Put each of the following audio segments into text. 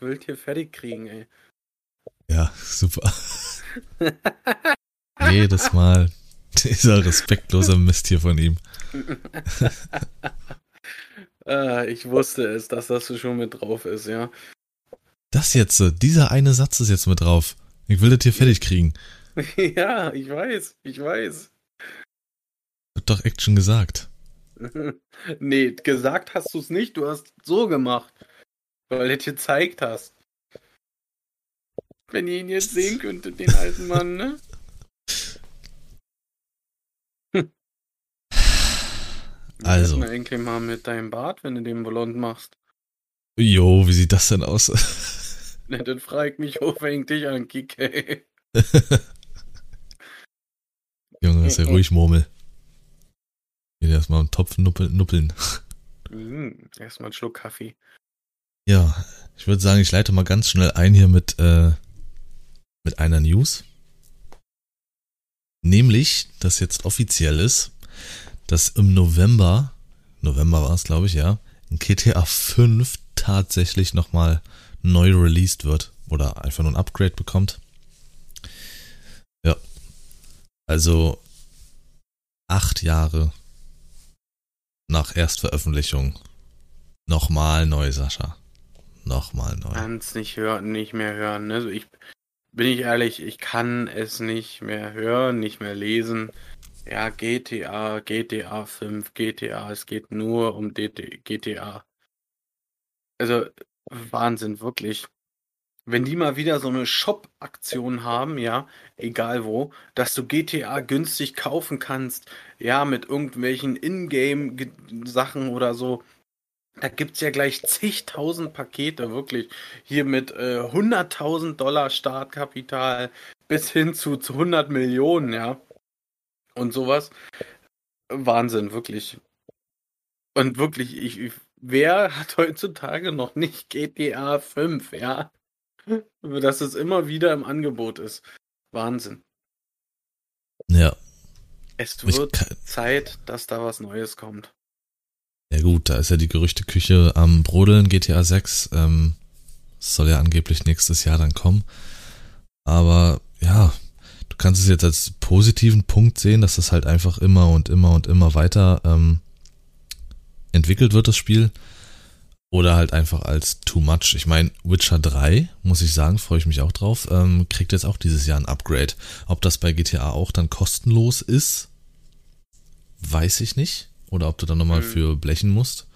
Will hier fertig kriegen, ey. Ja, super. Jedes Mal dieser respektlose Mist hier von ihm. ah, ich wusste es, dass das schon mit drauf ist, ja. Das jetzt, dieser eine Satz ist jetzt mit drauf. Ich will das hier fertig kriegen. ja, ich weiß, ich weiß. Hat doch Action gesagt. nee, gesagt hast du es nicht, du hast so gemacht. Weil du dir gezeigt hast. Wenn ihr ihn jetzt sehen könntet, den alten Mann, ne? Also. Mal endlich mal mit deinem Bart, wenn du den blond machst. Jo, wie sieht das denn aus? ne, dann frag ich mich, wo fängt dich an, Kike. Junge, sei ruhig, Murmel. Hier erstmal einen Topf nuppeln. nuppeln. Mm, erstmal einen Schluck Kaffee. Ja, ich würde sagen, ich leite mal ganz schnell ein hier mit, äh, mit einer News. Nämlich, dass jetzt offiziell ist, dass im November, November war es, glaube ich, ja, in GTA 5 tatsächlich nochmal neu released wird oder einfach nur ein Upgrade bekommt. Ja. Also acht Jahre nach Erstveröffentlichung nochmal neu, Sascha. Nochmal neu. Kann's nicht hören, nicht mehr hören. Also ich bin ich ehrlich, ich kann es nicht mehr hören, nicht mehr lesen. Ja, GTA, GTA 5, GTA, es geht nur um DT, GTA. Also, Wahnsinn, wirklich. Wenn die mal wieder so eine Shop-Aktion haben, ja, egal wo, dass du GTA günstig kaufen kannst, ja, mit irgendwelchen Ingame-Sachen oder so, da gibt's ja gleich zigtausend Pakete, wirklich. Hier mit äh, 100.000 Dollar Startkapital bis hin zu, zu 100 Millionen, ja und sowas. Wahnsinn, wirklich. Und wirklich, ich, wer hat heutzutage noch nicht GTA 5, ja? Dass es immer wieder im Angebot ist. Wahnsinn. Ja. Es wird Zeit, dass da was Neues kommt. Ja gut, da ist ja die Gerüchteküche am Brodeln, GTA 6. Ähm, soll ja angeblich nächstes Jahr dann kommen. Aber ja, du kannst es jetzt als positiven Punkt sehen, dass das halt einfach immer und immer und immer weiter ähm, entwickelt wird, das Spiel. Oder halt einfach als too much. Ich meine, Witcher 3, muss ich sagen, freue ich mich auch drauf, ähm, kriegt jetzt auch dieses Jahr ein Upgrade. Ob das bei GTA auch dann kostenlos ist, weiß ich nicht. Oder ob du dann nochmal mhm. für blechen musst.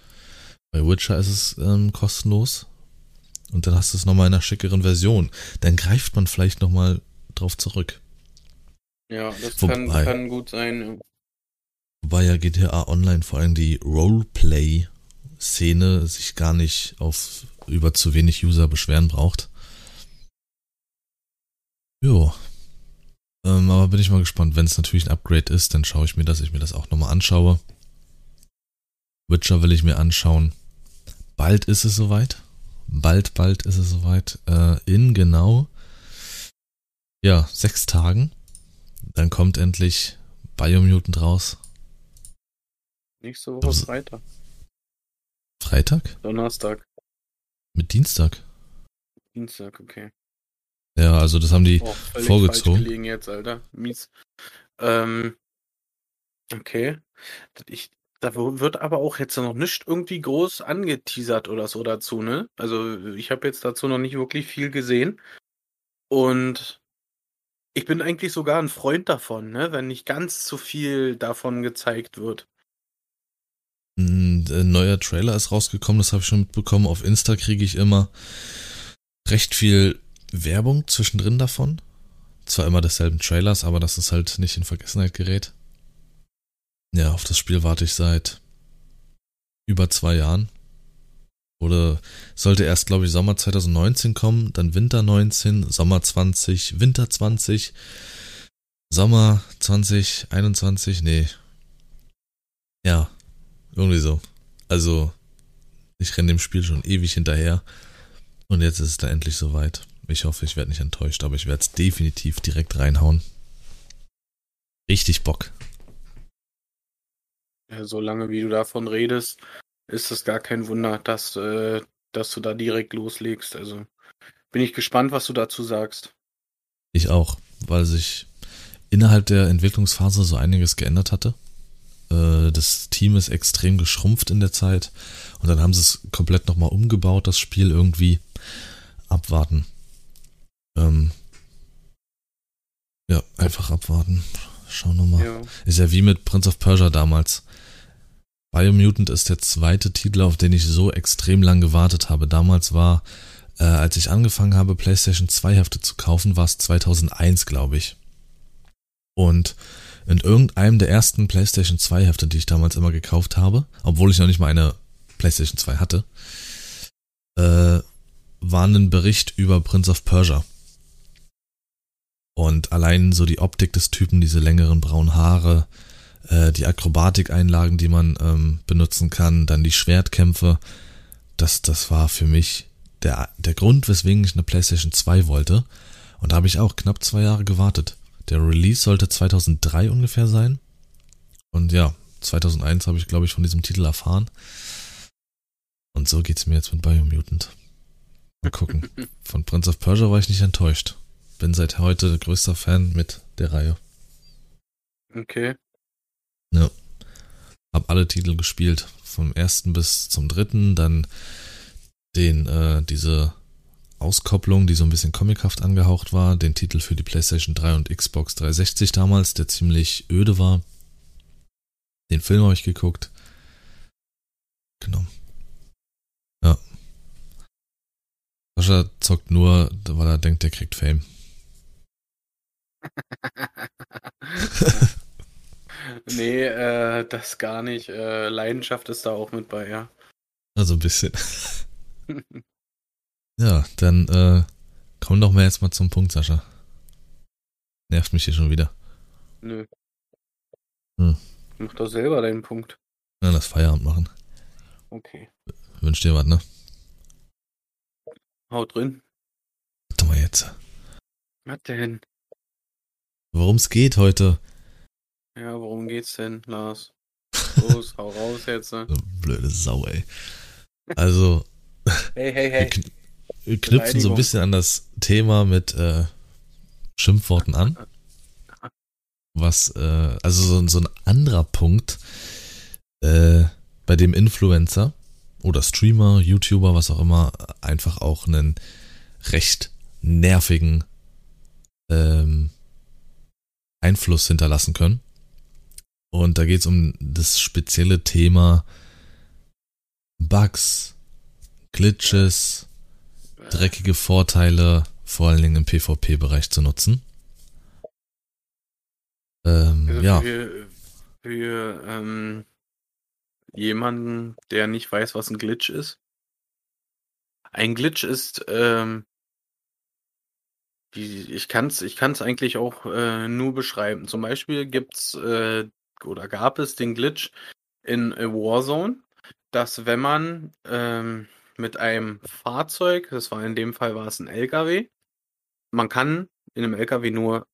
Bei Witcher ist es ähm, kostenlos. Und dann hast du es nochmal in einer schickeren Version. Dann greift man vielleicht nochmal drauf zurück. Ja, das Wobei, kann, kann gut sein. Wobei ja GTA Online vor allem die Roleplay-Szene sich gar nicht auf über zu wenig User beschweren braucht. Jo. Ähm, aber bin ich mal gespannt. Wenn es natürlich ein Upgrade ist, dann schaue ich mir das, ich mir das auch nochmal anschaue. Witcher will ich mir anschauen. Bald ist es soweit. Bald, bald ist es soweit. Äh, in genau, ja, sechs Tagen dann kommt endlich Biomutant raus. Nächste Woche Was? Freitag. Freitag? Donnerstag. Mit Dienstag? Dienstag, okay. Ja, also das haben die oh, vorgezogen. gelegen jetzt, Alter. Mies. Ähm, okay. Ich, da wird aber auch jetzt noch nicht irgendwie groß angeteasert oder so dazu, ne? Also ich habe jetzt dazu noch nicht wirklich viel gesehen. Und ich bin eigentlich sogar ein Freund davon, ne, wenn nicht ganz zu viel davon gezeigt wird. Ein neuer Trailer ist rausgekommen, das habe ich schon mitbekommen. Auf Insta kriege ich immer recht viel Werbung zwischendrin davon. Zwar immer desselben Trailers, aber dass es halt nicht in Vergessenheit gerät. Ja, auf das Spiel warte ich seit über zwei Jahren. Oder sollte erst, glaube ich, Sommer 2019 kommen, dann Winter 19, Sommer 20, Winter 20, Sommer 2021, nee. Ja, irgendwie so. Also, ich renne dem Spiel schon ewig hinterher. Und jetzt ist es da endlich soweit. Ich hoffe, ich werde nicht enttäuscht, aber ich werde es definitiv direkt reinhauen. Richtig Bock. Ja, solange wie du davon redest, ist es gar kein Wunder, dass, äh, dass du da direkt loslegst. Also bin ich gespannt, was du dazu sagst. Ich auch, weil sich innerhalb der Entwicklungsphase so einiges geändert hatte. Äh, das Team ist extrem geschrumpft in der Zeit und dann haben sie es komplett nochmal umgebaut, das Spiel irgendwie abwarten. Ähm, ja, einfach abwarten. Schauen wir mal. Ja. Ist ja wie mit Prince of Persia damals. Biomutant ist der zweite Titel, auf den ich so extrem lang gewartet habe. Damals war, äh, als ich angefangen habe, PlayStation 2 Hefte zu kaufen, war es 2001, glaube ich. Und in irgendeinem der ersten PlayStation 2 Hefte, die ich damals immer gekauft habe, obwohl ich noch nicht mal eine PlayStation 2 hatte, äh, war ein Bericht über Prince of Persia. Und allein so die Optik des Typen, diese längeren braunen Haare, äh, die Akrobatikeinlagen, die man ähm, benutzen kann, dann die Schwertkämpfe. Das, das war für mich der, der Grund, weswegen ich eine PlayStation 2 wollte. Und da habe ich auch knapp zwei Jahre gewartet. Der Release sollte 2003 ungefähr sein. Und ja, 2001 habe ich, glaube ich, von diesem Titel erfahren. Und so geht's mir jetzt mit Biomutant. Mal gucken. Von Prince of Persia war ich nicht enttäuscht. Bin seit heute größter Fan mit der Reihe. Okay. Ja. Hab alle Titel gespielt. Vom ersten bis zum dritten, dann den, äh, diese Auskopplung, die so ein bisschen comichaft angehaucht war, den Titel für die PlayStation 3 und Xbox 360 damals, der ziemlich öde war. Den Film habe ich geguckt. Genau. Ja. Sascha zockt nur, weil er denkt, der kriegt Fame. Nee, äh, das gar nicht. Äh, Leidenschaft ist da auch mit bei, ja. Also ein bisschen. ja, dann äh, komm doch mal jetzt mal zum Punkt, Sascha. Nervt mich hier schon wieder. Nö. Hm. Mach doch selber deinen Punkt. Ja, lass Feierabend machen. Okay. Wünsch dir was, ne? Haut drin. Warte mal jetzt. Was denn? Worum es geht heute? Ja, worum geht's denn, Lars? Los, hau raus jetzt. Ne? Blöde Sau, ey. Also, hey, hey, hey. Wir, wir knüpfen so ein bisschen an das Thema mit äh, Schimpfworten an. Was, äh, also so, so ein anderer Punkt, äh, bei dem Influencer oder Streamer, YouTuber, was auch immer, einfach auch einen recht nervigen ähm, Einfluss hinterlassen können. Und da geht es um das spezielle Thema Bugs, Glitches, dreckige Vorteile, vor allen Dingen im PvP-Bereich zu nutzen. Ähm, also ja. Für, für ähm, jemanden, der nicht weiß, was ein Glitch ist. Ein Glitch ist, ähm, ich kann es ich kann's eigentlich auch äh, nur beschreiben. Zum Beispiel gibt's äh, oder gab es den Glitch in Warzone, dass wenn man ähm, mit einem Fahrzeug, das war in dem Fall war es ein LKW, man kann in einem LKW nur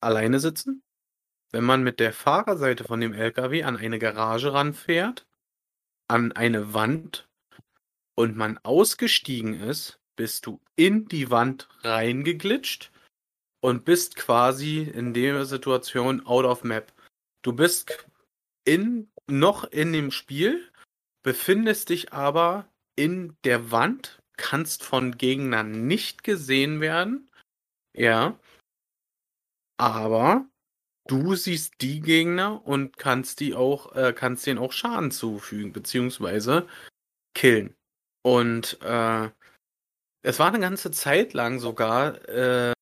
alleine sitzen. Wenn man mit der Fahrerseite von dem LKW an eine Garage ranfährt, an eine Wand und man ausgestiegen ist, bist du in die Wand reingeglitscht und bist quasi in der Situation out of map. Du bist in, noch in dem Spiel, befindest dich aber in der Wand, kannst von Gegnern nicht gesehen werden. Ja. Aber du siehst die Gegner und kannst die auch, äh, kannst denen auch Schaden zufügen, beziehungsweise killen. Und äh, es war eine ganze Zeit lang sogar äh,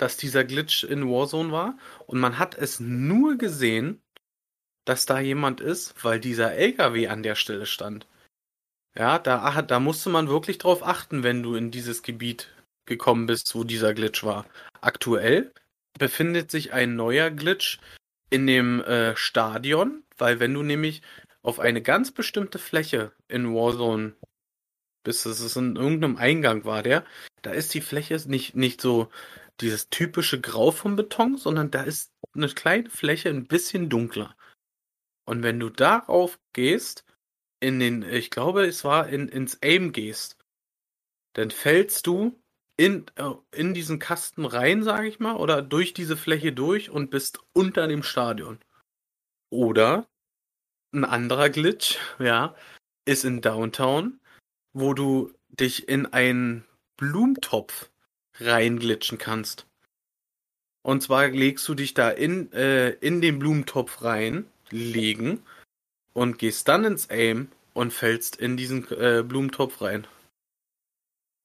dass dieser Glitch in Warzone war und man hat es nur gesehen, dass da jemand ist, weil dieser LKW an der Stelle stand. Ja, da, da musste man wirklich drauf achten, wenn du in dieses Gebiet gekommen bist, wo dieser Glitch war. Aktuell befindet sich ein neuer Glitch in dem äh, Stadion, weil wenn du nämlich auf eine ganz bestimmte Fläche in Warzone das ist in irgendeinem Eingang war der, da ist die Fläche nicht, nicht so dieses typische Grau vom Beton, sondern da ist eine kleine Fläche ein bisschen dunkler. Und wenn du darauf gehst, in den, ich glaube, es war in, ins Aim gehst, dann fällst du in, äh, in diesen Kasten rein, sage ich mal, oder durch diese Fläche durch und bist unter dem Stadion. Oder ein anderer Glitch, ja, ist in Downtown, wo du dich in einen Blumentopf reinglitschen kannst. Und zwar legst du dich da in, äh, in den Blumentopf rein, legen und gehst dann ins Aim und fällst in diesen äh, Blumentopf rein.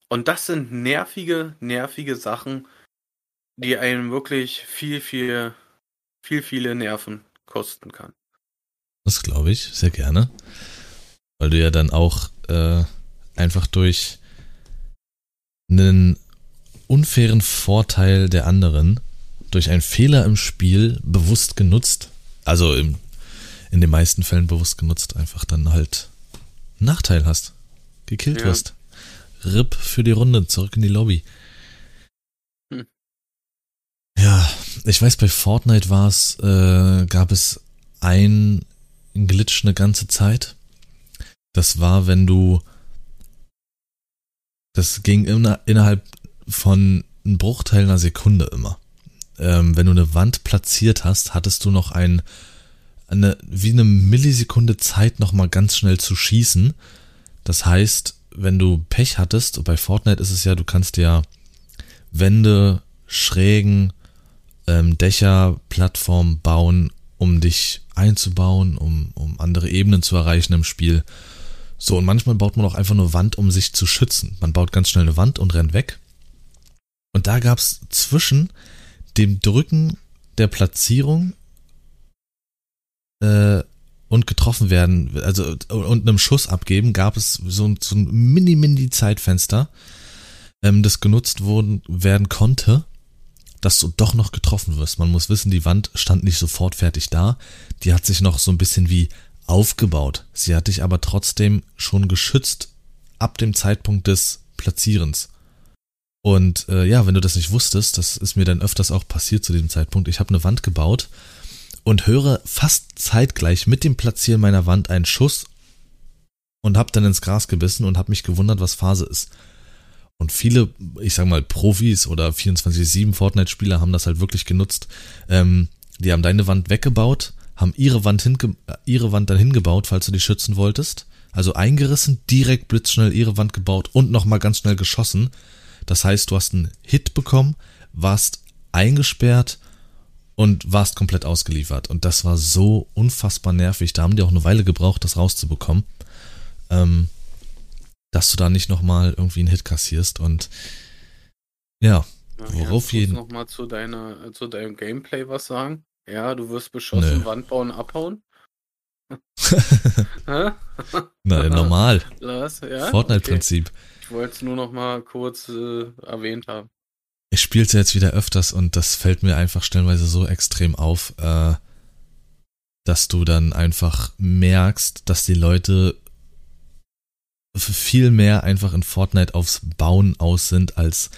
Und das sind nervige, nervige Sachen, die einem wirklich viel, viel, viel, viele Nerven kosten kann. Das glaube ich, sehr gerne. Weil du ja dann auch äh, einfach durch einen unfairen Vorteil der anderen, durch einen Fehler im Spiel bewusst genutzt, also im, in den meisten Fällen bewusst genutzt, einfach dann halt Nachteil hast, gekillt ja. wirst. RIP für die Runde, zurück in die Lobby. Hm. Ja, ich weiß, bei Fortnite war es, äh, gab es ein Glitch eine ganze Zeit. Das war, wenn du, das ging immer innerhalb von einem Bruchteil einer Sekunde immer. Ähm, wenn du eine Wand platziert hast, hattest du noch ein, eine, wie eine Millisekunde Zeit, nochmal ganz schnell zu schießen. Das heißt, wenn du Pech hattest, bei Fortnite ist es ja, du kannst ja Wände, Schrägen, ähm, Dächer, Plattformen bauen, um dich einzubauen, um, um andere Ebenen zu erreichen im Spiel. So, und manchmal baut man auch einfach nur Wand, um sich zu schützen. Man baut ganz schnell eine Wand und rennt weg. Und da gab's zwischen dem Drücken der Platzierung äh, und getroffen werden, also und einem Schuss abgeben, gab es so, so ein mini-mini-Zeitfenster, ähm, das genutzt worden, werden konnte, dass du doch noch getroffen wirst. Man muss wissen, die Wand stand nicht sofort fertig da, die hat sich noch so ein bisschen wie aufgebaut. Sie hat dich aber trotzdem schon geschützt ab dem Zeitpunkt des Platzierens. Und äh, ja, wenn du das nicht wusstest, das ist mir dann öfters auch passiert zu diesem Zeitpunkt. Ich habe eine Wand gebaut und höre fast zeitgleich mit dem Platzieren meiner Wand einen Schuss und habe dann ins Gras gebissen und habe mich gewundert, was Phase ist. Und viele, ich sag mal, Profis oder 24-7 Fortnite-Spieler haben das halt wirklich genutzt. Ähm, die haben deine Wand weggebaut, haben ihre Wand, hinge ihre Wand dann hingebaut, falls du die schützen wolltest. Also eingerissen, direkt blitzschnell ihre Wand gebaut und nochmal ganz schnell geschossen. Das heißt, du hast einen Hit bekommen, warst eingesperrt und warst komplett ausgeliefert. Und das war so unfassbar nervig. Da haben die auch eine Weile gebraucht, das rauszubekommen. Ähm, dass du da nicht nochmal irgendwie einen Hit kassierst und ja, worauf jeden. noch mal zu deiner, zu deinem Gameplay was sagen? Ja, du wirst beschossen, Nö. Wand bauen, abhauen. Na, normal. Ja? Fortnite-Prinzip. Okay. Ich wollte es nur noch mal kurz äh, erwähnt haben ich spiele es jetzt wieder öfters und das fällt mir einfach stellenweise so extrem auf, äh, dass du dann einfach merkst, dass die Leute viel mehr einfach in Fortnite aufs Bauen aus sind, als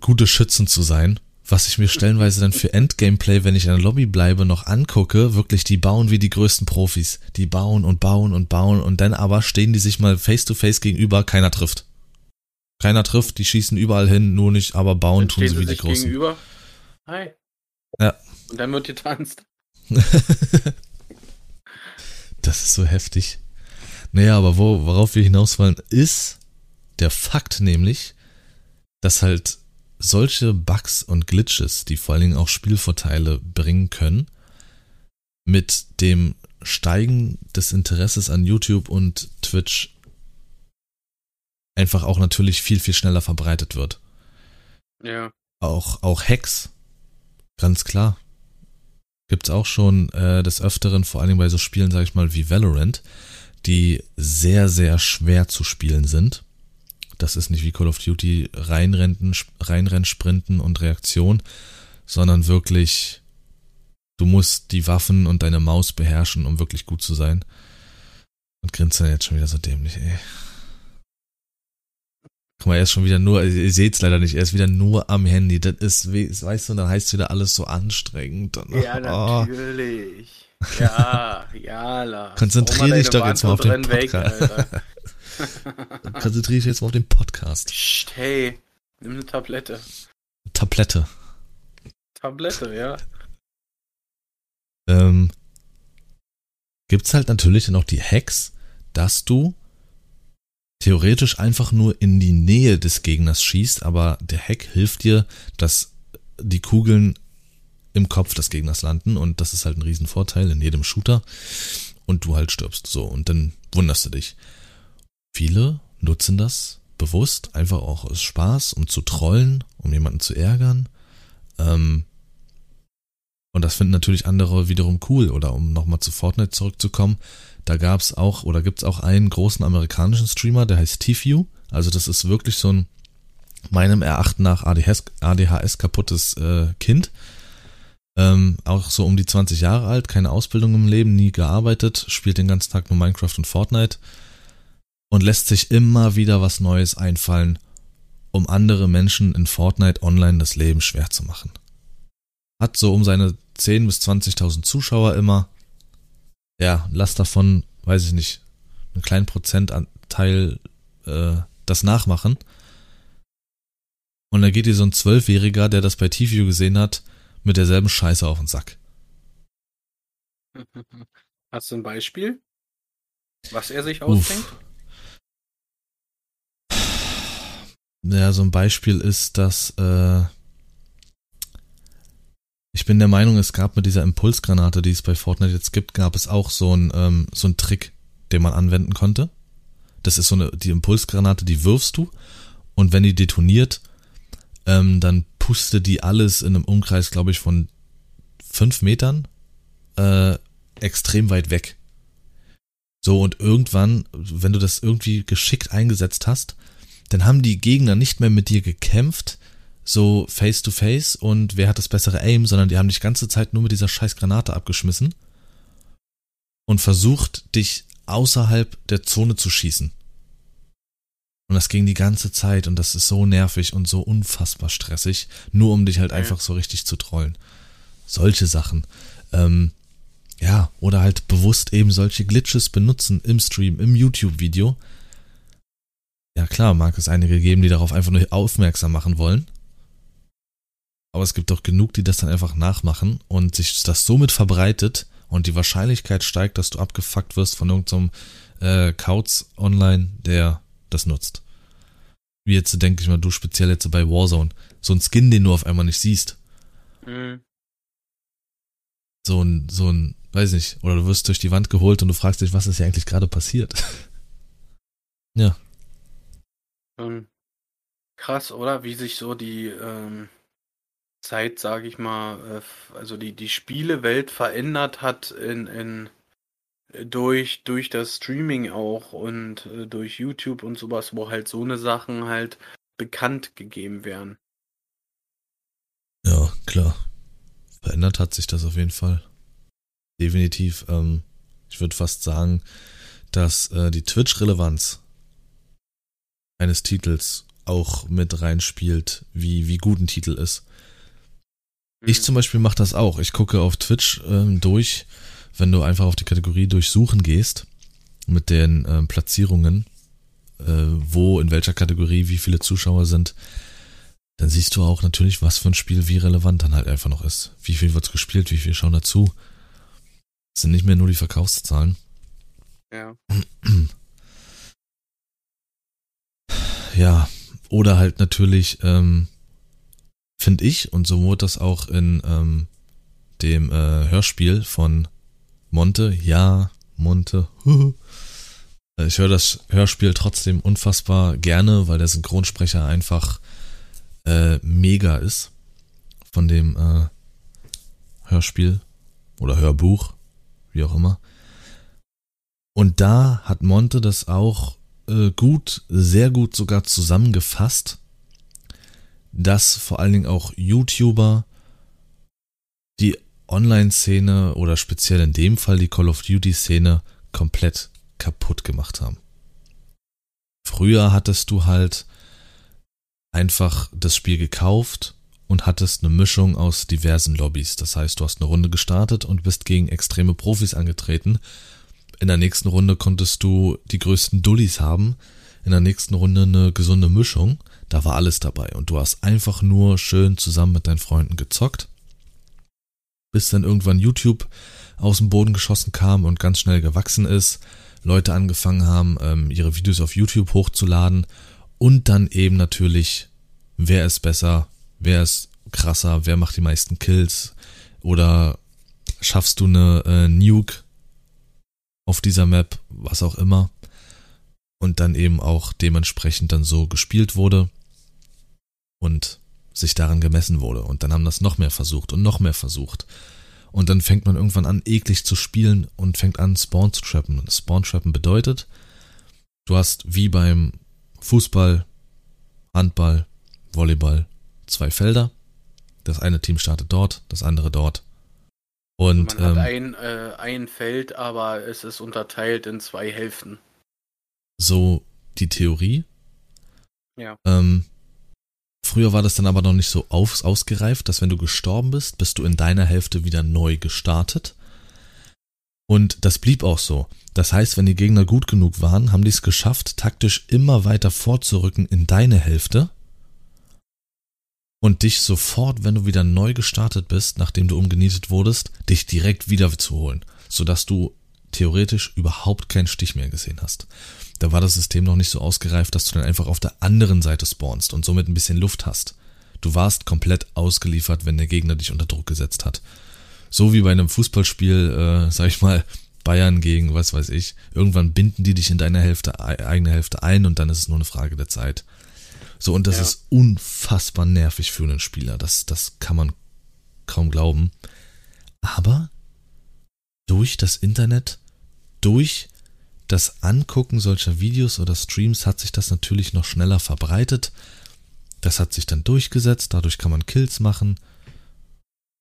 gute Schützen zu sein. Was ich mir stellenweise dann für Endgameplay, wenn ich in der Lobby bleibe, noch angucke, wirklich, die bauen wie die größten Profis. Die bauen und bauen und bauen und dann aber stehen die sich mal face to face gegenüber, keiner trifft. Keiner trifft, die schießen überall hin, nur nicht, aber bauen dann tun sie wie die Großen. Gegenüber. Hi. Ja. Und dann wird getanzt. das ist so heftig. Naja, aber wo, worauf wir hinaus wollen, ist der Fakt nämlich, dass halt solche Bugs und Glitches, die vor allen Dingen auch Spielvorteile bringen können, mit dem Steigen des Interesses an YouTube und Twitch einfach auch natürlich viel, viel schneller verbreitet wird. Ja. Auch, auch Hacks, ganz klar. Gibt's auch schon äh, des Öfteren, vor allen Dingen bei so Spielen, sag ich mal, wie Valorant, die sehr, sehr schwer zu spielen sind. Das ist nicht wie Call of Duty reinrennen, reinrennen, sprinten und Reaktion, sondern wirklich, du musst die Waffen und deine Maus beherrschen, um wirklich gut zu sein. Und grinst dann jetzt schon wieder so dämlich, ey. Guck mal, er ist schon wieder nur, ihr seht es leider nicht, er ist wieder nur am Handy. Das ist, weißt du, dann heißt es wieder alles so anstrengend. Und, ja, oh. natürlich. Ja, ja, la. Konzentrier dich doch jetzt mal auf den Podcast. Weg, Konzentriere ich jetzt mal auf den Podcast. Psst, hey, nimm eine Tablette. Tablette. Tablette, ja. Ähm, gibt's halt natürlich dann auch die Hacks, dass du theoretisch einfach nur in die Nähe des Gegners schießt, aber der Hack hilft dir, dass die Kugeln im Kopf des Gegners landen und das ist halt ein Riesenvorteil in jedem Shooter und du halt stirbst so und dann wunderst du dich. Viele nutzen das bewusst, einfach auch aus Spaß, um zu trollen, um jemanden zu ärgern. Ähm, und das finden natürlich andere wiederum cool. Oder um nochmal zu Fortnite zurückzukommen, da gab's auch oder gibt's auch einen großen amerikanischen Streamer, der heißt T-View. Also das ist wirklich so ein meinem Erachten nach ADHS, ADHS kaputtes äh, Kind. Ähm, auch so um die 20 Jahre alt, keine Ausbildung im Leben, nie gearbeitet, spielt den ganzen Tag nur Minecraft und Fortnite und lässt sich immer wieder was Neues einfallen, um andere Menschen in Fortnite online das Leben schwer zu machen. Hat so um seine 10 bis 20.000 Zuschauer immer. Ja, lass davon, weiß ich nicht, einen kleinen Prozentanteil äh, das nachmachen. Und dann geht dir so ein Zwölfjähriger, der das bei TVU gesehen hat, mit derselben Scheiße auf den Sack. Hast du ein Beispiel? Was er sich ausdenkt? Ja, so ein Beispiel ist, dass äh, ich bin der Meinung, es gab mit dieser Impulsgranate, die es bei Fortnite jetzt gibt, gab es auch so ein ähm, so ein Trick, den man anwenden konnte. Das ist so eine die Impulsgranate, die wirfst du und wenn die detoniert, ähm, dann puste die alles in einem Umkreis, glaube ich, von fünf Metern äh, extrem weit weg. So, und irgendwann, wenn du das irgendwie geschickt eingesetzt hast, dann haben die Gegner nicht mehr mit dir gekämpft, so face to face und wer hat das bessere Aim, sondern die haben dich ganze Zeit nur mit dieser scheiß Granate abgeschmissen und versucht, dich außerhalb der Zone zu schießen. Und das ging die ganze Zeit und das ist so nervig und so unfassbar stressig, nur um dich halt einfach so richtig zu trollen. Solche Sachen. Ähm, ja, oder halt bewusst eben solche Glitches benutzen im Stream, im YouTube-Video. Ja klar, mag es einige geben, die darauf einfach nur aufmerksam machen wollen. Aber es gibt doch genug, die das dann einfach nachmachen und sich das somit verbreitet und die Wahrscheinlichkeit steigt, dass du abgefuckt wirst von irgendeinem äh, Kauz online, der das nutzt. Wie jetzt denke ich mal, du speziell jetzt bei Warzone. So ein Skin, den du auf einmal nicht siehst. Mhm. So ein, so ein, weiß nicht, oder du wirst durch die Wand geholt und du fragst dich, was ist hier eigentlich gerade passiert? ja. Ähm, krass, oder? Wie sich so die ähm, Zeit, sage ich mal, äh, also die, die Spielewelt verändert hat in, in durch, durch das Streaming auch und äh, durch YouTube und sowas, wo halt so eine Sachen halt bekannt gegeben werden. Ja, klar. Verändert hat sich das auf jeden Fall. Definitiv. Ähm, ich würde fast sagen, dass äh, die Twitch-Relevanz eines Titels auch mit reinspielt, wie, wie gut ein Titel ist. Mhm. Ich zum Beispiel mache das auch. Ich gucke auf Twitch ähm, durch, wenn du einfach auf die Kategorie Durchsuchen gehst, mit den äh, Platzierungen, äh, wo, in welcher Kategorie, wie viele Zuschauer sind, dann siehst du auch natürlich, was für ein Spiel wie relevant dann halt einfach noch ist. Wie viel wird's gespielt, wie viel schauen dazu. Das sind nicht mehr nur die Verkaufszahlen. Ja. Ja, oder halt natürlich, ähm, finde ich, und so wurde das auch in ähm, dem äh, Hörspiel von Monte, ja, Monte. ich höre das Hörspiel trotzdem unfassbar gerne, weil der Synchronsprecher einfach äh, mega ist von dem äh, Hörspiel oder Hörbuch, wie auch immer. Und da hat Monte das auch äh, gut, sehr gut sogar zusammengefasst, dass vor allen Dingen auch YouTuber die Online-Szene oder speziell in dem Fall die Call of Duty-Szene komplett kaputt gemacht haben. Früher hattest du halt einfach das Spiel gekauft und hattest eine Mischung aus diversen Lobbys. Das heißt, du hast eine Runde gestartet und bist gegen extreme Profis angetreten. In der nächsten Runde konntest du die größten Dullis haben, in der nächsten Runde eine gesunde Mischung. Da war alles dabei und du hast einfach nur schön zusammen mit deinen Freunden gezockt. Bis dann irgendwann YouTube aus dem Boden geschossen kam und ganz schnell gewachsen ist. Leute angefangen haben, ähm, ihre Videos auf YouTube hochzuladen und dann eben natürlich, wer ist besser, wer ist krasser, wer macht die meisten Kills oder schaffst du eine äh, Nuke auf dieser Map, was auch immer. Und dann eben auch dementsprechend dann so gespielt wurde und sich daran gemessen wurde. Und dann haben das noch mehr versucht und noch mehr versucht. Und dann fängt man irgendwann an, eklig zu spielen und fängt an, Spawn zu trappen. Spawn trappen bedeutet, du hast wie beim Fußball, Handball, Volleyball zwei Felder. Das eine Team startet dort, das andere dort. Und Man hat ähm, ein, äh, ein Feld, aber es ist unterteilt in zwei Hälften. so die Theorie. Ja. Ähm, früher war das dann aber noch nicht so aus, ausgereift, dass wenn du gestorben bist, bist du in deiner Hälfte wieder neu gestartet. Und das blieb auch so. Das heißt, wenn die Gegner gut genug waren, haben die es geschafft, taktisch immer weiter vorzurücken in deine Hälfte und dich sofort, wenn du wieder neu gestartet bist, nachdem du umgenietet wurdest, dich direkt wieder zu holen, sodass du theoretisch überhaupt keinen Stich mehr gesehen hast. Da war das System noch nicht so ausgereift, dass du dann einfach auf der anderen Seite spawnst und somit ein bisschen Luft hast. Du warst komplett ausgeliefert, wenn der Gegner dich unter Druck gesetzt hat. So wie bei einem Fußballspiel, äh, sag ich mal, Bayern gegen was weiß ich. Irgendwann binden die dich in deine Hälfte, eigene Hälfte ein und dann ist es nur eine Frage der Zeit. So, und das Ja. ist unfassbar nervig für einen Spieler. Das, das kann man kaum glauben. Aber durch das Internet, durch das Angucken solcher Videos oder Streams hat sich das natürlich noch schneller verbreitet. Das hat sich dann durchgesetzt, dadurch kann man Kills machen.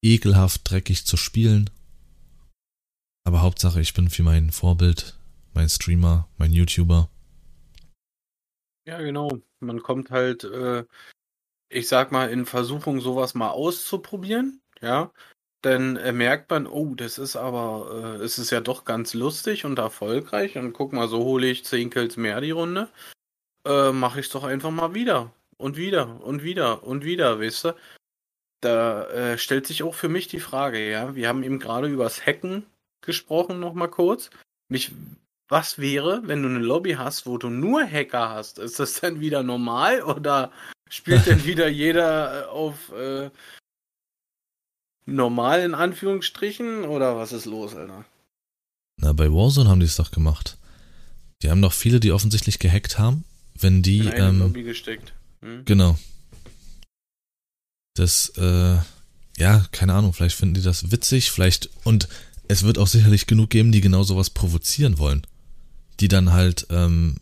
Ekelhaft, dreckig zu spielen. Aber Hauptsache, ich bin für mein Vorbild, mein Streamer, mein YouTuber. Ja, genau. Man kommt halt, äh, ich sag mal, in Versuchung, sowas mal auszuprobieren, ja. Dann äh, merkt man, oh, das ist aber, äh, es ist ja doch ganz lustig und erfolgreich. Und guck mal, so hole ich 10 Kills mehr die Runde. Äh, mache ich doch einfach mal wieder. Und wieder und wieder und wieder, weißt du? Da äh, stellt sich auch für mich die Frage, ja. Wir haben eben gerade übers Hacken gesprochen, nochmal kurz. Mich was wäre, wenn du eine Lobby hast, wo du nur Hacker hast? Ist das dann wieder normal oder spielt dann wieder jeder äh, auf äh, normal in Anführungsstrichen oder was ist los, Alter? Na, bei Warzone haben die es doch gemacht. Die haben doch viele, die offensichtlich gehackt haben, wenn die, In eine ähm, Lobby gesteckt. Hm? genau. Das, äh, ja, keine Ahnung, vielleicht finden die das witzig, vielleicht, und es wird auch sicherlich genug geben, die genau sowas provozieren wollen. Die dann halt, ähm,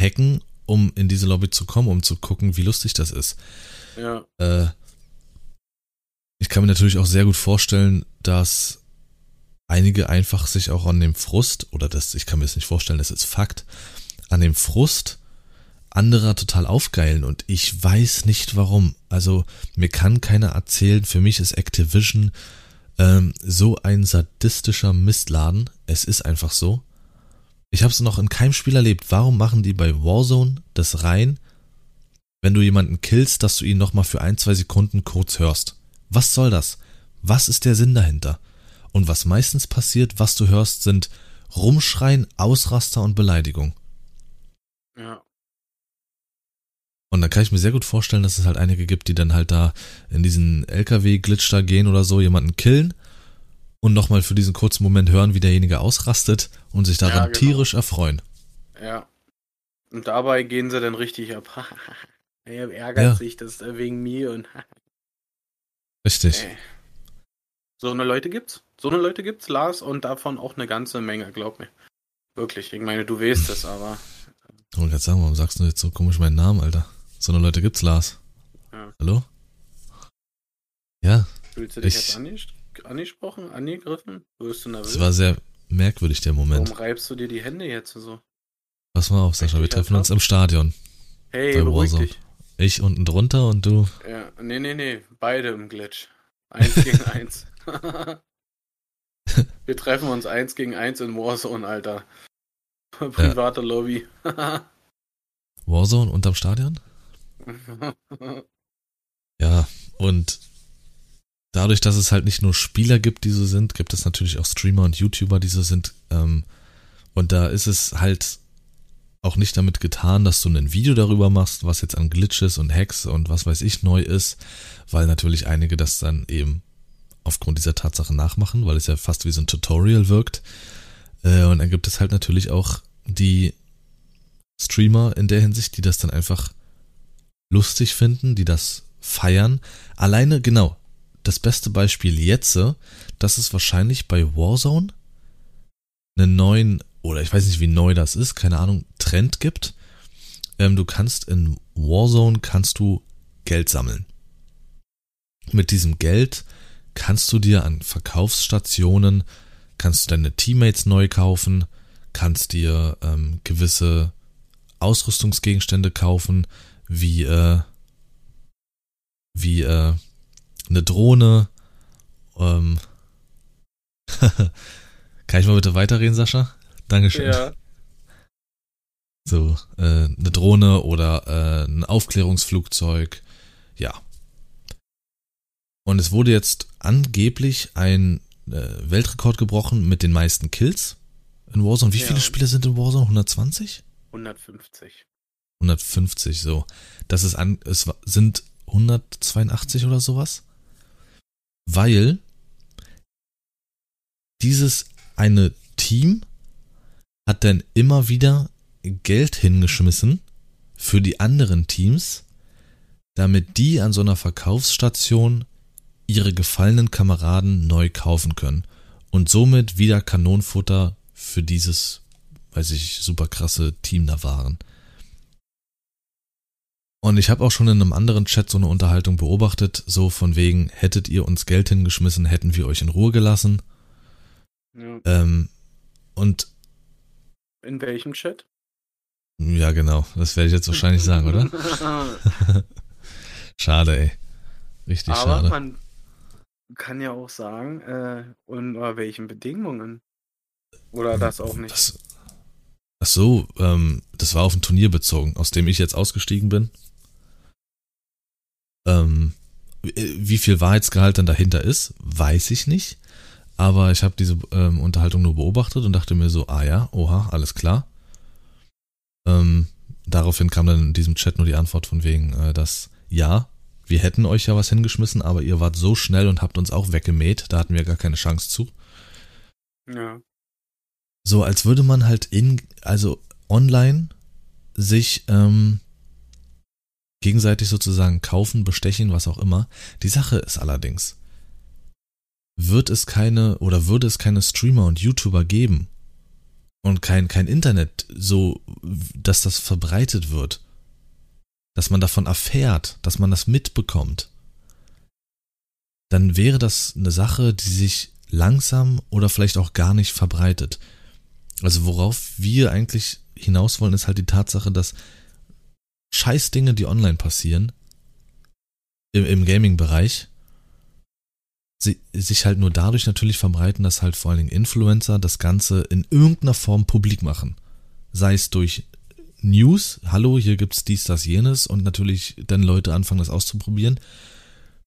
hacken, um in diese Lobby zu kommen, um zu gucken, wie lustig das ist. Ja, Äh, ich kann mir natürlich auch sehr gut vorstellen, dass einige einfach sich auch an dem Frust, oder das, ich kann mir das nicht vorstellen, das ist Fakt, an dem Frust anderer total aufgeilen und ich weiß nicht warum. Also mir kann keiner erzählen, für mich ist Activision ähm, so ein sadistischer Mistladen. Es ist einfach so. Ich habe es noch in keinem Spiel erlebt. Warum machen die bei Warzone das rein, wenn du jemanden killst, dass du ihn nochmal für ein, zwei Sekunden kurz hörst? Was soll das? Was ist der Sinn dahinter? Und was meistens passiert, was du hörst, sind Rumschreien, Ausraster und Beleidigung. ja. Und da kann ich mir sehr gut vorstellen, dass es halt einige gibt, die dann halt da in diesen LKW-Glitch da gehen oder so, jemanden killen und nochmal für diesen kurzen Moment hören, wie derjenige ausrastet und sich daran Ja, genau. tierisch erfreuen. Ja. Und dabei gehen sie dann richtig ab. er ärgert Ja. sich, das wegen mir und Richtig. Ey. So eine Leute gibt's. So eine Leute gibt's, Lars, und davon auch eine ganze Menge, glaub mir. Wirklich. Ich meine, du weißt es, aber Ich wollte gerade sagen, warum sagst du jetzt so komisch meinen Namen, Alter? So eine Leute gibt's, Lars. Ja. Hallo? Ja, fühlst du dich Ich- jetzt anges angesprochen, angegriffen? Wirst du nervös? es war sehr merkwürdig, der Moment. Warum reibst du dir die Hände jetzt so? Pass mal auf, Sascha, wir treffen uns im Stadion. Hey, Bei beruhig Warzone. dich. Ich unten drunter und du. Ja, nee, nee, nee. Beide im Glitch. Eins gegen eins. Wir treffen uns eins gegen eins in Warzone, Alter. Private ja. Lobby. Warzone unterm Stadion? ja, und dadurch, dass es halt nicht nur Spieler gibt, die so sind, gibt es natürlich auch Streamer und YouTuber, die so sind. Ähm, und da ist es halt auch nicht damit getan, dass du ein Video darüber machst, was jetzt an Glitches und Hacks und was weiß ich neu ist, weil natürlich einige das dann eben aufgrund dieser Tatsache nachmachen, weil es ja fast wie so ein Tutorial wirkt. Äh, und dann gibt es halt natürlich auch die Streamer in der Hinsicht, die das dann einfach lustig finden, die das feiern. Alleine, genau, das beste Beispiel jetzt, das ist wahrscheinlich bei Warzone einen neuen, oder ich weiß nicht, wie neu das ist, keine Ahnung, Trend gibt. Ähm, du kannst in Warzone kannst du Geld sammeln. Mit diesem Geld kannst du dir an Verkaufsstationen, kannst du deine Teammates neu kaufen, kannst dir ähm, gewisse Ausrüstungsgegenstände kaufen, wie äh, wie äh, eine Drohne. Ähm, Kann ich mal bitte weiterreden, Sascha? Dankeschön. Ja. So, äh, eine Drohne oder äh, ein Aufklärungsflugzeug. Ja. Und es wurde jetzt angeblich ein äh, Weltrekord gebrochen mit den meisten Kills in Warzone. Wie ja. viele Spieler sind in Warzone? 120? 150. 150, so. Das ist an, es sind 182 oder sowas weil dieses eine Team hat dann immer wieder Geld hingeschmissen für die anderen Teams, damit die an so einer Verkaufsstation ihre gefallenen Kameraden neu kaufen können und somit wieder Kanonenfutter für dieses, weiß ich, super krasse Team da waren. Und ich habe auch schon in einem anderen Chat so eine Unterhaltung beobachtet, so von wegen, hättet ihr uns Geld hingeschmissen, hätten wir euch in Ruhe gelassen. Ja. Ähm, und in welchem Chat? Ja, genau. Das werde ich jetzt wahrscheinlich sagen, oder? schade, ey. Richtig Aber schade. man kann ja auch sagen, äh, unter welchen Bedingungen. Oder das auch nicht. Das, ach so, ähm, das war auf ein Turnier bezogen, aus dem ich jetzt ausgestiegen bin. Ähm, wie viel Wahrheitsgehalt dann dahinter ist, weiß ich nicht. Aber ich habe diese ähm, Unterhaltung nur beobachtet und dachte mir so, ah ja, oha, alles klar. Ähm, daraufhin kam dann in diesem Chat nur die Antwort von wegen, äh, dass ja, wir hätten euch ja was hingeschmissen, aber ihr wart so schnell und habt uns auch weggemäht, da hatten wir gar keine Chance zu. Ja. So, als würde man halt in, also online sich ähm, gegenseitig sozusagen kaufen, bestechen, was auch immer. Die Sache ist allerdings, wird es keine oder würde es keine Streamer und YouTuber geben und kein, kein Internet, so dass das verbreitet wird, dass man davon erfährt, dass man das mitbekommt, dann wäre das eine Sache, die sich langsam oder vielleicht auch gar nicht verbreitet. Also worauf wir eigentlich hinaus wollen, ist halt die Tatsache, dass Scheißdinge, die online passieren, im, im Gaming-Bereich, sich halt nur dadurch natürlich verbreiten, dass halt vor allen Dingen Influencer das Ganze in irgendeiner Form publik machen. Sei es durch News, hallo, hier gibt's dies, das, jenes und natürlich dann Leute anfangen, das auszuprobieren.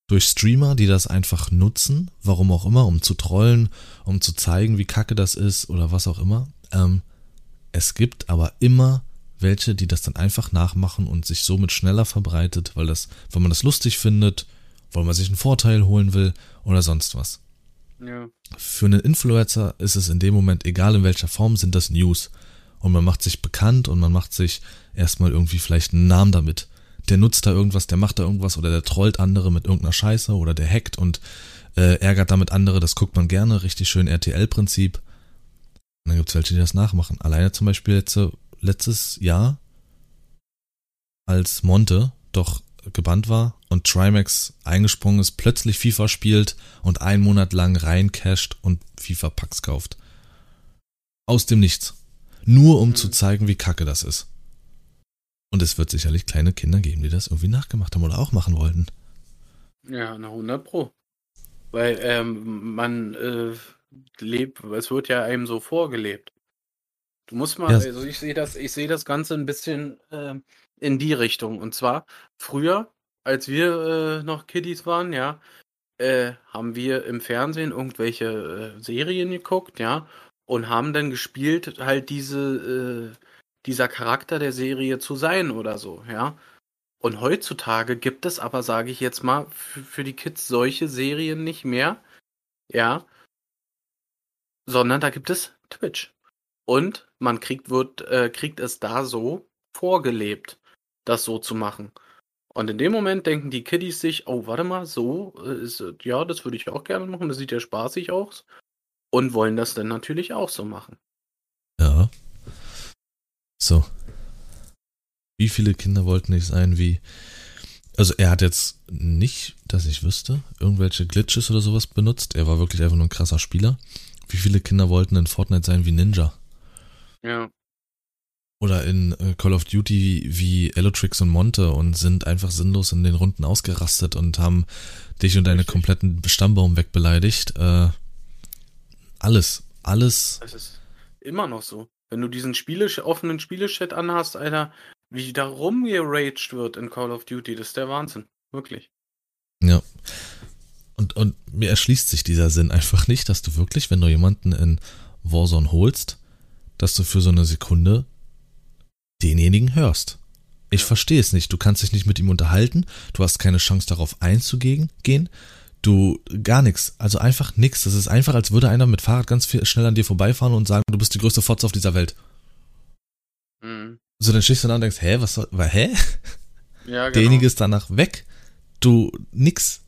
Durch Streamer, die das einfach nutzen, warum auch immer, um zu trollen, um zu zeigen, wie kacke das ist oder was auch immer. Ähm, es gibt aber immer welche, die das dann einfach nachmachen und sich somit schneller verbreitet, weil das, weil man das lustig findet, weil man sich einen Vorteil holen will oder sonst was. Ja. Für einen Influencer ist es in dem Moment, egal in welcher Form, sind das News. Und man macht sich bekannt und man macht sich erstmal irgendwie vielleicht einen Namen damit. Der nutzt da irgendwas, der macht da irgendwas oder der trollt andere mit irgendeiner Scheiße oder der hackt und äh, ärgert damit andere. Das guckt man gerne, richtig schön RTL-Prinzip. Und dann gibt es welche, die das nachmachen. Alleine zum Beispiel jetzt letztes Jahr, als Monte doch gebannt war und Trimax eingesprungen ist, plötzlich FIFA spielt und einen Monat lang reincasht und FIFA-Packs kauft. Aus dem Nichts. Nur um mhm. zu zeigen, wie kacke das ist. Und es wird sicherlich kleine Kinder geben, die das irgendwie nachgemacht haben oder auch machen wollten. Ja, na 100 Pro. Weil ähm, man äh, lebt, es wird ja einem so vorgelebt. Du musst mal, Ja. also ich sehe das, ich sehe das Ganze ein bisschen äh, in die Richtung. Und zwar früher, als wir äh, noch Kiddies waren, ja, äh, haben wir im Fernsehen irgendwelche äh, Serien geguckt, ja, und haben dann gespielt, halt diese, äh, dieser Charakter der Serie zu sein oder so, ja. Und heutzutage gibt es aber, sage ich jetzt mal, für die Kids solche Serien nicht mehr, ja, sondern da gibt es Twitch. Und man kriegt, wird, äh, kriegt es da so vorgelebt, das so zu machen. Und in dem Moment denken die Kiddies sich, oh, warte mal, so äh, ist, ja, das würde ich auch gerne machen, das sieht ja spaßig aus. Und wollen das dann natürlich auch so machen. Ja. So. Wie viele Kinder wollten nicht sein wie. Also er hat jetzt nicht, dass ich wüsste, irgendwelche Glitches oder sowas benutzt. Er war wirklich einfach nur ein krasser Spieler. Wie viele Kinder wollten in Fortnite sein wie Ninja? Ja. Oder in äh, Call of Duty wie Elotrix und Monte und sind einfach sinnlos in den Runden ausgerastet und haben dich und deine Richtig. kompletten Stammbaum wegbeleidigt. Äh, alles, alles. Das ist immer noch so. Wenn du diesen Spiele offenen Spielechat anhast, Alter, wie da rumgeraged wird in Call of Duty, das ist der Wahnsinn. Wirklich. Ja. Und, und mir erschließt sich dieser Sinn einfach nicht, dass du wirklich, wenn du jemanden in Warzone holst, dass du für so eine Sekunde denjenigen hörst. Ich verstehe es nicht. Du kannst dich nicht mit ihm unterhalten. Du hast keine Chance darauf einzugehen. Gehen. Du gar nichts. Also einfach nix. Das ist einfach, als würde einer mit Fahrrad ganz viel schnell an dir vorbeifahren und sagen, du bist die größte Fotze auf dieser Welt. Mhm. So, dann stehst du da und denkst, hä, was soll, hä? Ja, genau. Derjenige ist danach weg. Du nix.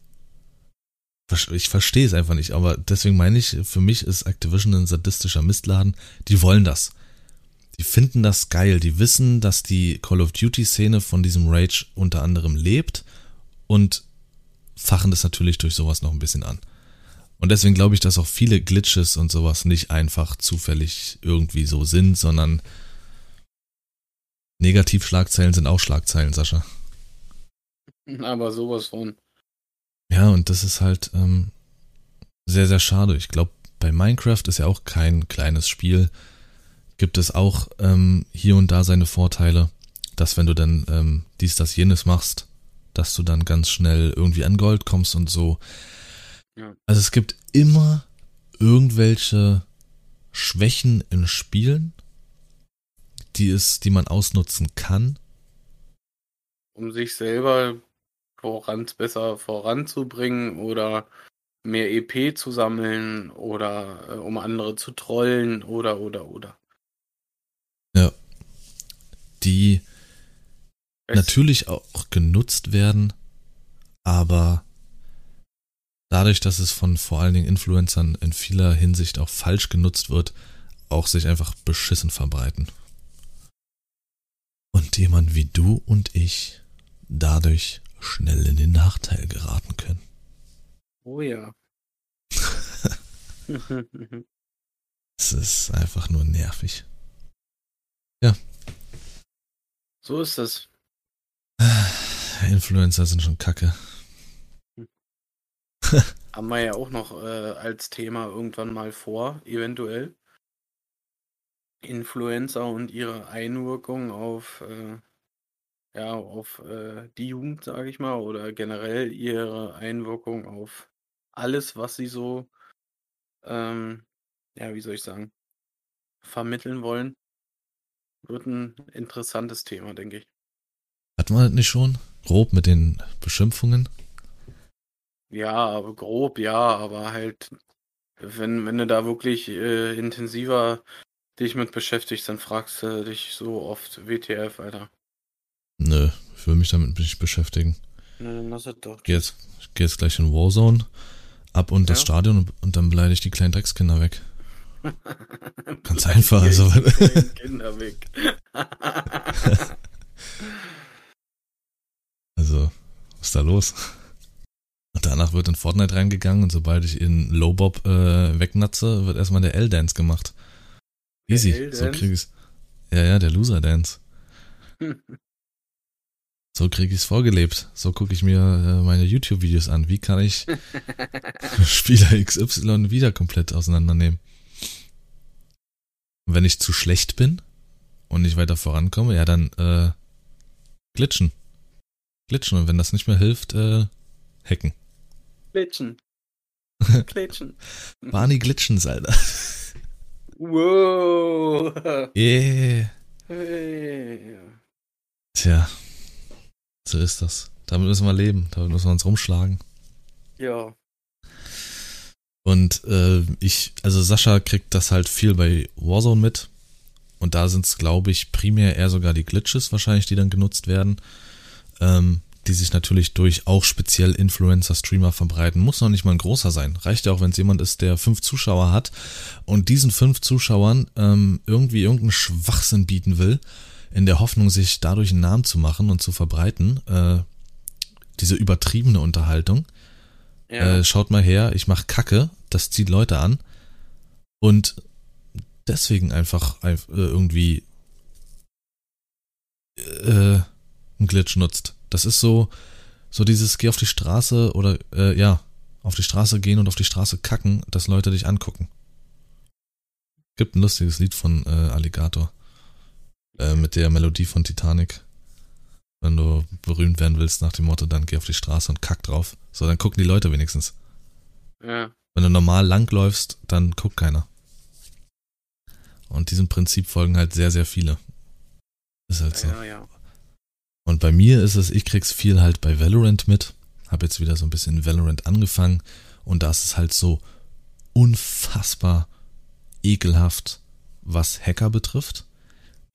Ich verstehe es einfach nicht, aber deswegen meine ich, für mich ist Activision ein sadistischer Mistladen. Die wollen das. Die finden das geil. Die wissen, dass die Call of Duty Szene von diesem Rage unter anderem lebt und fachen das natürlich durch sowas noch ein bisschen an. Und deswegen glaube ich, dass auch viele Glitches und sowas nicht einfach zufällig irgendwie so sind, sondern Negativschlagzeilen sind auch Schlagzeilen, Sascha. Aber sowas von. Ja, und das ist halt ähm, sehr, sehr schade. Ich glaube, bei Minecraft ist ja auch kein kleines Spiel. Gibt es auch ähm, hier und da seine Vorteile, dass wenn du dann ähm, dies, das, jenes machst, dass du dann ganz schnell irgendwie an Gold kommst und so. Ja. Also es gibt immer irgendwelche Schwächen in Spielen, die es, die man ausnutzen kann. Um sich selber voran, besser voranzubringen oder mehr EP zu sammeln oder äh, um andere zu trollen oder oder oder. Die Es- natürlich auch genutzt werden, aber dadurch, dass es von vor allen Dingen Influencern in vieler Hinsicht auch falsch genutzt wird, auch sich einfach beschissen verbreiten. Und jemand wie du und ich dadurch schnell in den Nachteil geraten können. Oh ja. Es ist einfach nur nervig. so ist es. Influencer sind schon kacke. Haben wir ja auch noch äh, als Thema irgendwann mal vor, eventuell. Influencer und ihre Einwirkung auf, äh, ja, auf äh, die Jugend, sage ich mal, oder generell ihre Einwirkung auf alles, was sie so, ähm, ja, wie soll ich sagen, vermitteln wollen. Wird ein interessantes Thema, denke ich. Hat man das nicht schon? Grob mit den Beschimpfungen? Ja, aber grob, ja, aber halt, wenn, wenn du da wirklich äh, intensiver dich mit beschäftigst, dann fragst du dich so oft WTF, Alter. Nö, ich will mich damit nicht beschäftigen. Na, dann lass es doch. Geh jetzt, ich geh jetzt gleich in Warzone, ab und das Ja. Stadion und, und dann beleidige ich die kleinen Dreckskinder weg. Ganz einfach, also. Kinder weg. Also, was ist da los? Und danach wird in Fortnite reingegangen und sobald ich in Lowbob äh, wegnatze, wird erstmal der L-Dance gemacht. Easy, so krieg ich's. Ja, ja, der Loser-Dance. So kriege ich es vorgelebt. So gucke ich mir äh, meine YouTube-Videos an. Wie kann ich Spieler XY wieder komplett auseinandernehmen? Und wenn ich zu schlecht bin und nicht weiter vorankomme, ja, dann äh, glitschen. Glitschen. Und wenn das nicht mehr hilft, äh, hacken. Glitschen. Glitschen. Barney Glitschens, Alter. Wow. Yeah. Hey. Tja. So ist das. Damit müssen wir leben. Damit müssen wir uns rumschlagen. Ja. Und äh, ich, also Sascha kriegt das halt viel bei Warzone mit. Und da sind es, glaube ich, primär eher sogar die Glitches wahrscheinlich, die dann genutzt werden. Ähm, die sich natürlich durch auch speziell Influencer-Streamer verbreiten. Muss noch nicht mal ein großer sein. Reicht ja auch, wenn es jemand ist, der fünf Zuschauer hat und diesen fünf Zuschauern ähm, irgendwie irgendeinen Schwachsinn bieten will, in der Hoffnung, sich dadurch einen Namen zu machen und zu verbreiten. Äh, diese übertriebene Unterhaltung. Ja. Äh, schaut mal her, ich mach Kacke, das zieht Leute an. Und deswegen einfach äh, irgendwie äh, einen Glitch nutzt. Das ist so, so dieses geh auf die Straße oder äh, ja, auf die Straße gehen und auf die Straße kacken, dass Leute dich angucken. Gibt ein lustiges Lied von äh, Alligator. Äh, mit der Melodie von Titanic. Wenn du berühmt werden willst nach dem Motto, dann geh auf die Straße und kack drauf. So, dann gucken die Leute wenigstens. ja. Wenn du normal langläufst, dann guckt keiner. Und diesem Prinzip folgen halt sehr, sehr viele. Ist halt so. Ja, ja. Und bei mir ist es, ich krieg's viel halt bei Valorant mit. Hab jetzt wieder so ein bisschen Valorant angefangen. Und da ist es halt so unfassbar ekelhaft, was Hacker betrifft,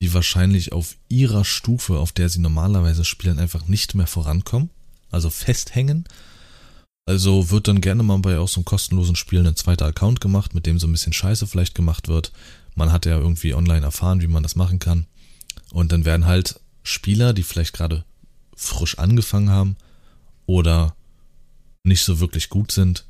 die wahrscheinlich auf ihrer Stufe, auf der sie normalerweise spielen, einfach nicht mehr vorankommen. Also festhängen. Also wird dann gerne mal bei auch so einem kostenlosen Spiel ein zweiter Account gemacht, mit dem so ein bisschen Scheiße vielleicht gemacht wird. Man hat ja irgendwie online erfahren, wie man das machen kann. Und dann werden halt Spieler, die vielleicht gerade frisch angefangen haben oder nicht so wirklich gut sind,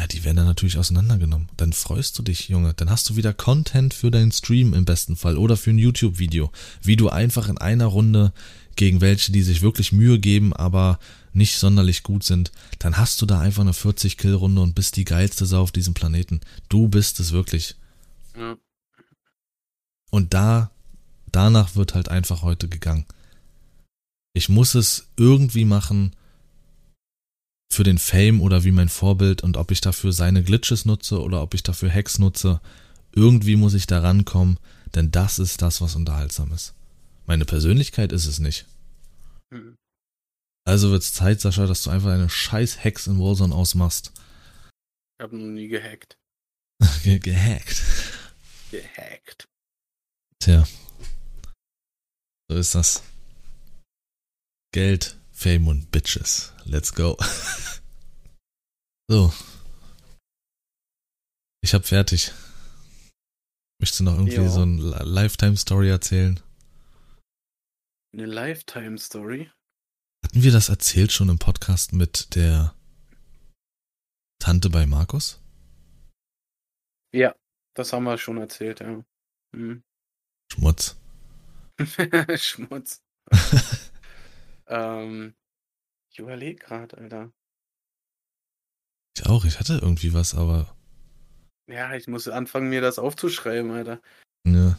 ja, die werden dann natürlich auseinandergenommen. Dann freust du dich, Junge. Dann hast du wieder Content für deinen Stream im besten Fall oder für ein YouTube-Video, wie du einfach in einer Runde gegen welche, die sich wirklich Mühe geben, aber nicht sonderlich gut sind, dann hast du da einfach eine 40-Kill-Runde und bist die geilste Sau auf diesem Planeten. Du bist es wirklich. ja. Und da, danach wird halt einfach heute gegangen. Ich muss es irgendwie machen für den Fame oder wie mein Vorbild und ob ich dafür seine Glitches nutze oder ob ich dafür Hacks nutze. Irgendwie muss ich da rankommen, denn das ist das, was unterhaltsam ist. Meine Persönlichkeit ist es nicht. Also wird's Zeit, Sascha, dass du einfach eine scheiß Hacks in Warzone ausmachst. Ich habe noch nie gehackt. Ge gehackt. Gehackt. Tja. So ist das. Geld, Fame und Bitches. Let's go. so. Ich hab fertig. Möchtest du noch irgendwie Ja. so eine Li- Lifetime-Story erzählen? Eine Lifetime-Story. Hatten wir das erzählt schon im Podcast mit der Tante bei Markus? Ja, das haben wir schon erzählt, ja. Hm. Schmutz. Schmutz. ähm, ich überlege gerade, Alter. Ich auch, ich hatte irgendwie was, aber Ja, ich muss anfangen, mir das aufzuschreiben, Alter. ne.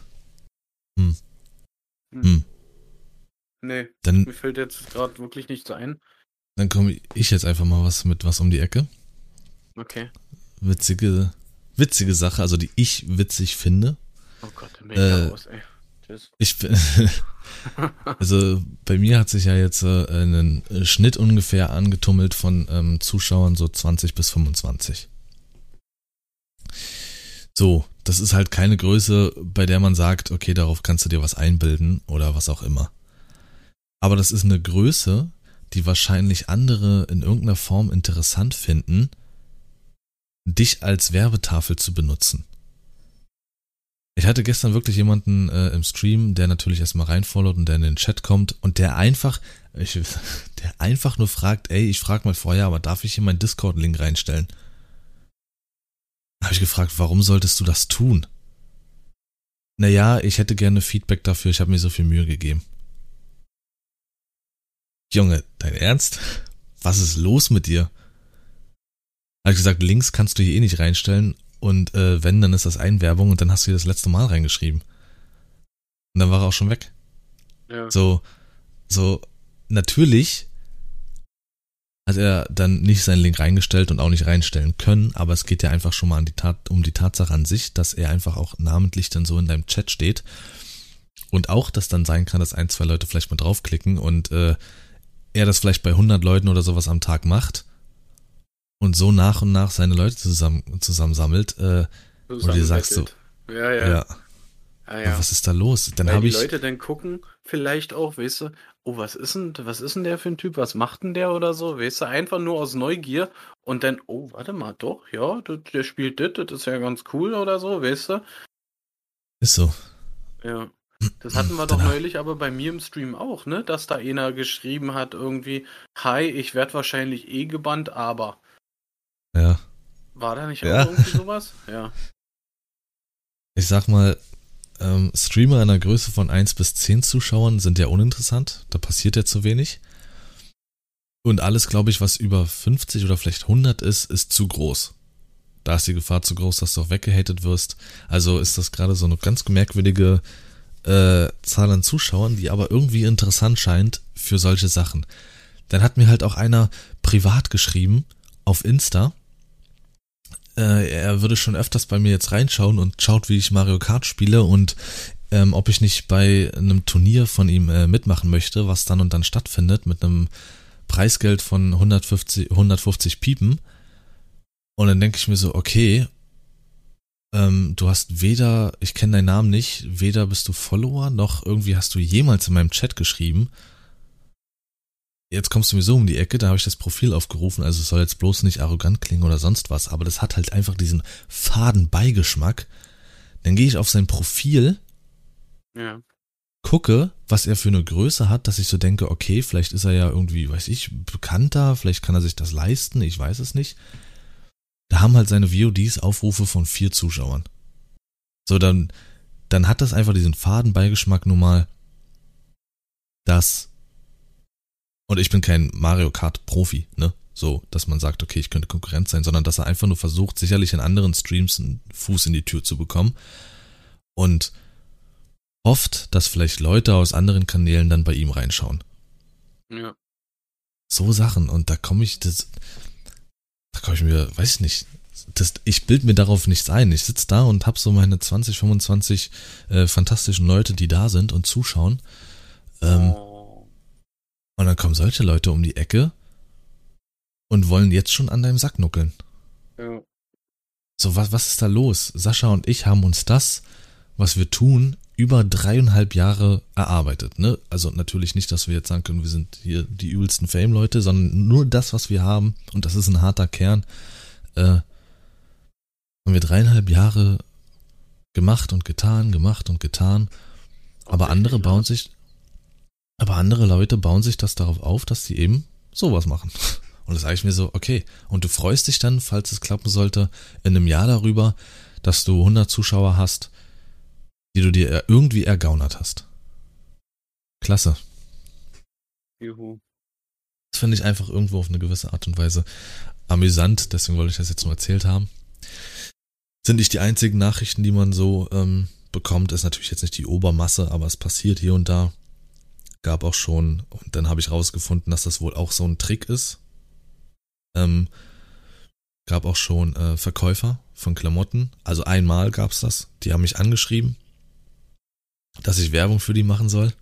Hm. Hm. Hm. Nee, Dann, mir fällt jetzt gerade wirklich nichts ein. dann komme ich jetzt einfach mal was mit was um die Ecke. Okay. Witzige, witzige Sache, also die ich witzig finde. Oh Gott, dann bin ich Äh, raus, ey. Tschüss. Ich bin, also bei mir hat sich ja jetzt äh, einen Schnitt ungefähr angetummelt von ähm, Zuschauern so 20 bis 25. So, das ist halt keine Größe, bei der man sagt, okay, darauf kannst du dir was einbilden oder was auch immer. Aber das ist eine Größe, die wahrscheinlich andere in irgendeiner Form interessant finden, dich als Werbetafel zu benutzen. Ich hatte gestern wirklich jemanden äh, im Stream, der natürlich erstmal reinfollowt und der in den Chat kommt und der einfach, ich, der einfach nur fragt, ey, ich frag mal vorher, aber darf ich hier meinen Discord-Link reinstellen? Habe ich gefragt, warum solltest du das tun? Naja, ich hätte gerne Feedback dafür, ich habe mir so viel Mühe gegeben. Junge, dein Ernst? Was ist los mit dir? Hat gesagt, Links kannst du hier eh nicht reinstellen und äh, wenn, dann ist das Einwerbung und dann hast du hier das letzte Mal reingeschrieben. Und dann war er auch schon weg. Ja. So, so, natürlich hat er dann nicht seinen Link reingestellt und auch nicht reinstellen können, aber es geht ja einfach schon mal die Tat, um die Tatsache an sich, dass er einfach auch namentlich dann so in deinem Chat steht. Und auch, dass dann sein kann, dass ein, zwei Leute vielleicht mal draufklicken und äh, er das vielleicht bei 100 Leuten oder sowas am Tag macht und so nach und nach seine Leute zusammen zusammensammelt äh, und dir sagst so, Ja, ja. ja, ja, ja. was ist da los? Dann habe die ich Leute dann gucken, vielleicht auch, weißt du, oh, was ist denn, was ist denn der für ein Typ, was macht denn der oder so, weißt du, einfach nur aus Neugier und dann, oh, warte mal, doch, ja, der, der spielt das, das ist ja ganz cool oder so, weißt du, ist so. ja. Das hatten wir doch neulich aber bei mir im Stream auch, ne, dass da einer geschrieben hat irgendwie, hi, ich werd wahrscheinlich eh gebannt, aber, Ja. war da nicht Ja. auch irgendwie sowas? Ja, Ich sag mal, ähm, Streamer einer Größe von 1 bis 10 Zuschauern sind ja uninteressant. Da passiert ja zu wenig. Und alles, glaube ich, was über 50 oder vielleicht 100 ist, ist zu groß. Da ist die Gefahr zu groß, dass du auch weggehatet wirst. Also ist das gerade so eine ganz merkwürdige äh, Zahl an Zuschauern, die aber irgendwie interessant scheint für solche Sachen. Dann hat mir halt auch einer privat geschrieben auf Insta, äh, er würde schon öfters bei mir jetzt reinschauen und schaut, wie ich Mario Kart spiele und ähm, ob ich nicht bei einem Turnier von ihm äh, mitmachen möchte, was dann und dann stattfindet mit einem Preisgeld von 150, 150 Piepen. Und dann denke ich mir so, okay, ähm, du hast weder, ich kenne deinen Namen nicht, weder bist du Follower, noch irgendwie hast du jemals in meinem Chat geschrieben. Jetzt kommst du mir so um die Ecke, da habe ich das Profil aufgerufen, also es soll jetzt bloß nicht arrogant klingen oder sonst was, aber das hat halt einfach diesen faden Beigeschmack. Dann gehe ich auf sein Profil, ja, gucke, was er für eine Größe hat, dass ich so denke, okay, vielleicht ist er ja irgendwie, weiß ich, bekannter, vielleicht kann er sich das leisten, ich weiß es nicht. Da haben halt seine VODs Aufrufe von vier Zuschauern. So, dann, dann hat das einfach diesen faden Beigeschmack nun mal, dass, und ich bin kein Mario Kart Profi, ne? So, dass man sagt, okay, ich könnte Konkurrent sein, sondern dass er einfach nur versucht, sicherlich in anderen Streams einen Fuß in die Tür zu bekommen. Und hofft, dass vielleicht Leute aus anderen Kanälen dann bei ihm reinschauen. ja, So Sachen. Und da komme ich, das, da komme ich mir, weiß ich nicht, das, ich bild mir darauf nichts ein. Ich sitze da und hab so meine 20, 25 äh, fantastischen Leute, die da sind und zuschauen. Ähm, oh, Und dann kommen solche Leute um die Ecke und wollen jetzt schon an deinem Sack nuckeln. ja, So, was, was ist da los? Sascha und ich haben uns das, was wir tun, über dreieinhalb Jahre erarbeitet. Ne? Also natürlich nicht, dass wir jetzt sagen können, wir sind hier die übelsten Fame-Leute, sondern nur das, was wir haben, und das ist ein harter Kern, äh, haben wir dreieinhalb Jahre gemacht und getan, gemacht und getan. Aber andere Offensichtlich, bauen sich, aber andere Leute bauen sich das darauf auf, dass sie eben sowas machen. Und das sage ich mir so, okay. Und du freust dich dann, falls es klappen sollte, in einem Jahr darüber, dass du 100 Zuschauer hast, die du dir irgendwie ergaunert hast. Klasse. Juhu. Das finde ich einfach irgendwo auf eine gewisse Art und Weise amüsant, deswegen wollte ich das jetzt nur erzählt haben. Sind nicht die einzigen Nachrichten, die man so ähm, bekommt, ist natürlich jetzt nicht die Obermasse, aber es passiert hier und da. Gab auch schon, und dann habe ich rausgefunden, dass das wohl auch so ein Trick ist. Ähm, gab auch schon äh, Verkäufer von Klamotten. Also einmal gab's das. Die haben mich angeschrieben, dass ich Werbung für die machen soll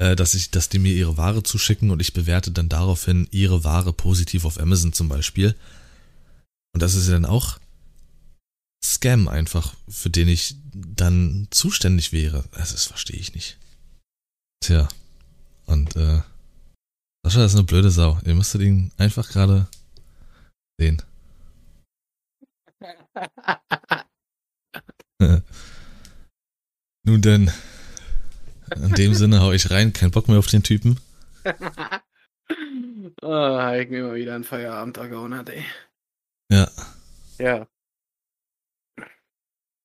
äh, dass ich, dass die mir ihre Ware zuschicken und ich bewerte dann daraufhin ihre Ware positiv auf Amazon zum Beispiel. Und das ist ja dann auch Scam einfach, für den ich dann zuständig wäre. Das ist, verstehe ich nicht. Tja. Und äh, Sascha ist eine blöde Sau. Ihr müsstet ihn einfach gerade sehen. Nun denn, in dem Sinne hau ich rein, kein Bock mehr auf den Typen. hab ich mir mal wieder einen Feierabend ergaunert, ey. Ja, Ja,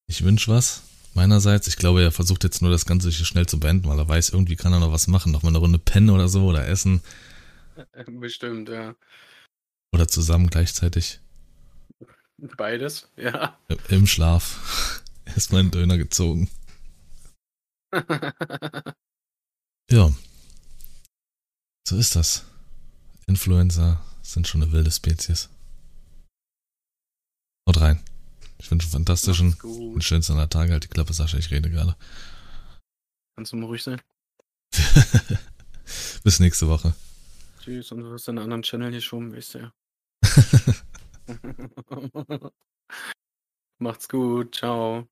ich wünsch was. Meinerseits. Ich glaube, er versucht jetzt nur das Ganze hier schnell zu beenden, weil er weiß, irgendwie kann er noch was machen. Noch mal eine Runde pennen oder so oder essen. Bestimmt, ja. Oder zusammen gleichzeitig. Beides, ja. Im Schlaf. Erstmal einen Döner gezogen. ja. So ist das. Influencer sind schon eine wilde Spezies. Haut rein. Ich wünsche einen fantastischen, einen schönsten Tage. Halt die Klappe, Sascha, ich rede gerade. Kannst du mal ruhig sein? Bis nächste Woche. Tschüss, und du hast einen anderen Channel hier schon, weißt du ja. Macht's gut, ciao.